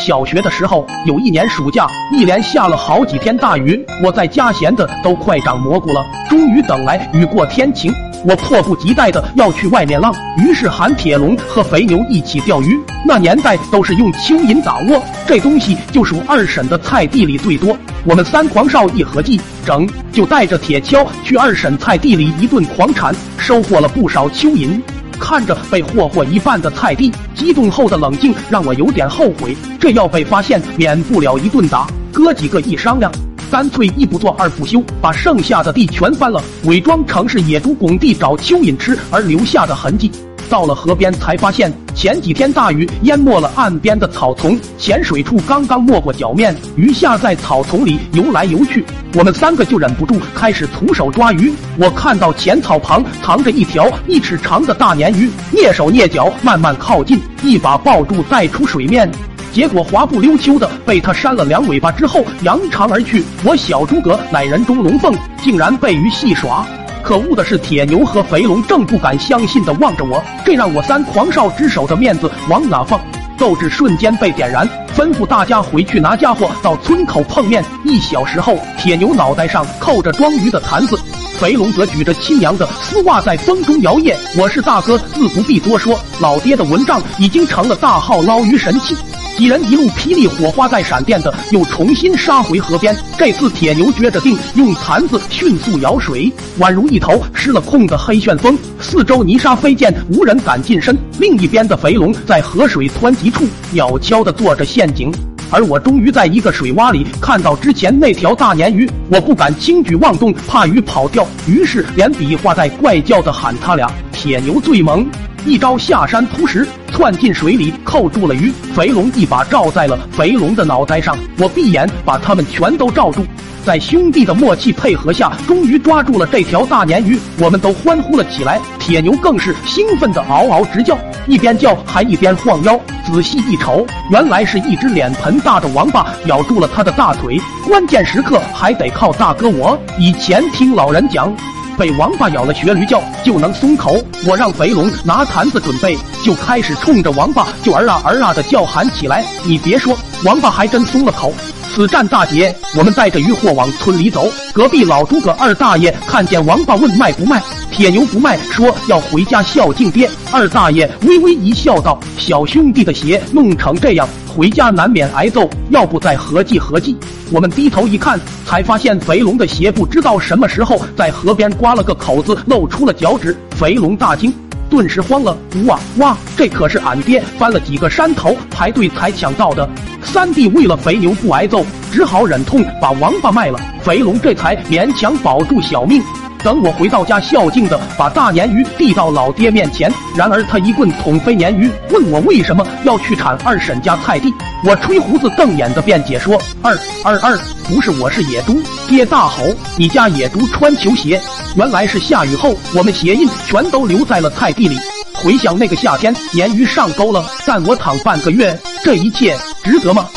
小学的时候，有一年暑假，一连下了好几天大雨，我在家闲的都快长蘑菇了。终于等来雨过天晴，我迫不及待的要去外面浪，于是喊铁龙和肥牛一起钓鱼。那年代都是用蚯蚓打窝，这东西就属二婶的菜地里最多。我们三狂少一合计，整就带着铁锹去二婶菜地里一顿狂铲，收获了不少蚯蚓。看着被霍霍一半的菜地，激动后的冷静让我有点后悔。这要被发现，免不了一顿打。哥几个一商量，干脆一不做二不休，把剩下的地全翻了，伪装成是野猪拱地找蚯蚓吃而留下的痕迹。到了河边，才发现前几天大雨淹没了岸边的草丛，浅水处刚刚没过脚面，鱼虾在草丛里游来游去。我们三个就忍不住开始徒手抓鱼。我看到浅草旁藏着一条一尺长的大鲶鱼，蹑手蹑脚慢慢靠近，一把抱住带出水面，结果滑不溜秋的被它扇了两尾巴之后扬长而去。我小诸葛乃人中龙凤，竟然被鱼戏耍。可恶的是，铁牛和肥龙正不敢相信的望着我，这让我三狂少之首的面子往哪放？斗志瞬间被点燃，吩咐大家回去拿家伙，到村口碰面。一小时后，铁牛脑袋上扣着装鱼的坛子，肥龙则举着亲娘的丝袜在风中摇曳。我是大哥，自不必多说，老爹的蚊帐已经成了大号捞鱼神器。几人一路霹雳火花带闪电的，又重新杀回河边。这次铁牛撅着腚，用坛子迅速舀水，宛如一头失了控的黑旋风。四周泥沙飞溅，无人敢近身。另一边的肥龙在河水湍急处鸟悄的做着陷阱，而我终于在一个水洼里看到之前那条大鲶鱼。我不敢轻举妄动，怕鱼跑掉，于是连比划带怪叫的喊他俩。铁牛最萌。一招下山扑食，窜进水里扣住了鱼。肥龙一把罩在了肥龙的脑袋上，我闭眼把他们全都罩住。在兄弟的默契配合下，终于抓住了这条大鲶鱼，我们都欢呼了起来。铁牛更是兴奋的嗷嗷直叫，一边叫还一边晃腰。仔细一瞅，原来是一只脸盆大的王八咬住了他的大腿。关键时刻还得靠大哥我。以前听老人讲。被王八咬了学驴叫就能松口，我让肥龙拿坛子准备，就开始冲着王八就儿啊儿啊的叫喊起来。你别说，王八还真松了口。此战大捷，我们带着鱼货往村里走。隔壁老诸葛二大爷看见王八，问卖不卖？铁牛不卖，说要回家孝敬爹。二大爷微微一笑，道：“小兄弟的鞋弄成这样，回家难免挨揍，要不再合计合计？”我们低头一看，才发现肥龙的鞋不知道什么时候在河边刮了个口子，露出了脚趾。肥龙大惊。顿时慌了，哇哇！这可是俺爹翻了几个山头排队才抢到的。三弟为了肥牛不挨揍，只好忍痛把王八卖了。肥龙这才勉强保住小命。等我回到家，孝敬的把大鲶鱼递到老爹面前，然而他一棍捅飞鲶鱼，问我为什么要去铲二婶家菜地。我吹胡子瞪眼的辩解说：“二二二，不是我是野猪。”爹大吼：“你家野猪穿球鞋！”原来是下雨后，我们鞋印全都留在了菜地里。回想那个夏天，鲶鱼上钩了，但我躺半个月，这一切值得吗？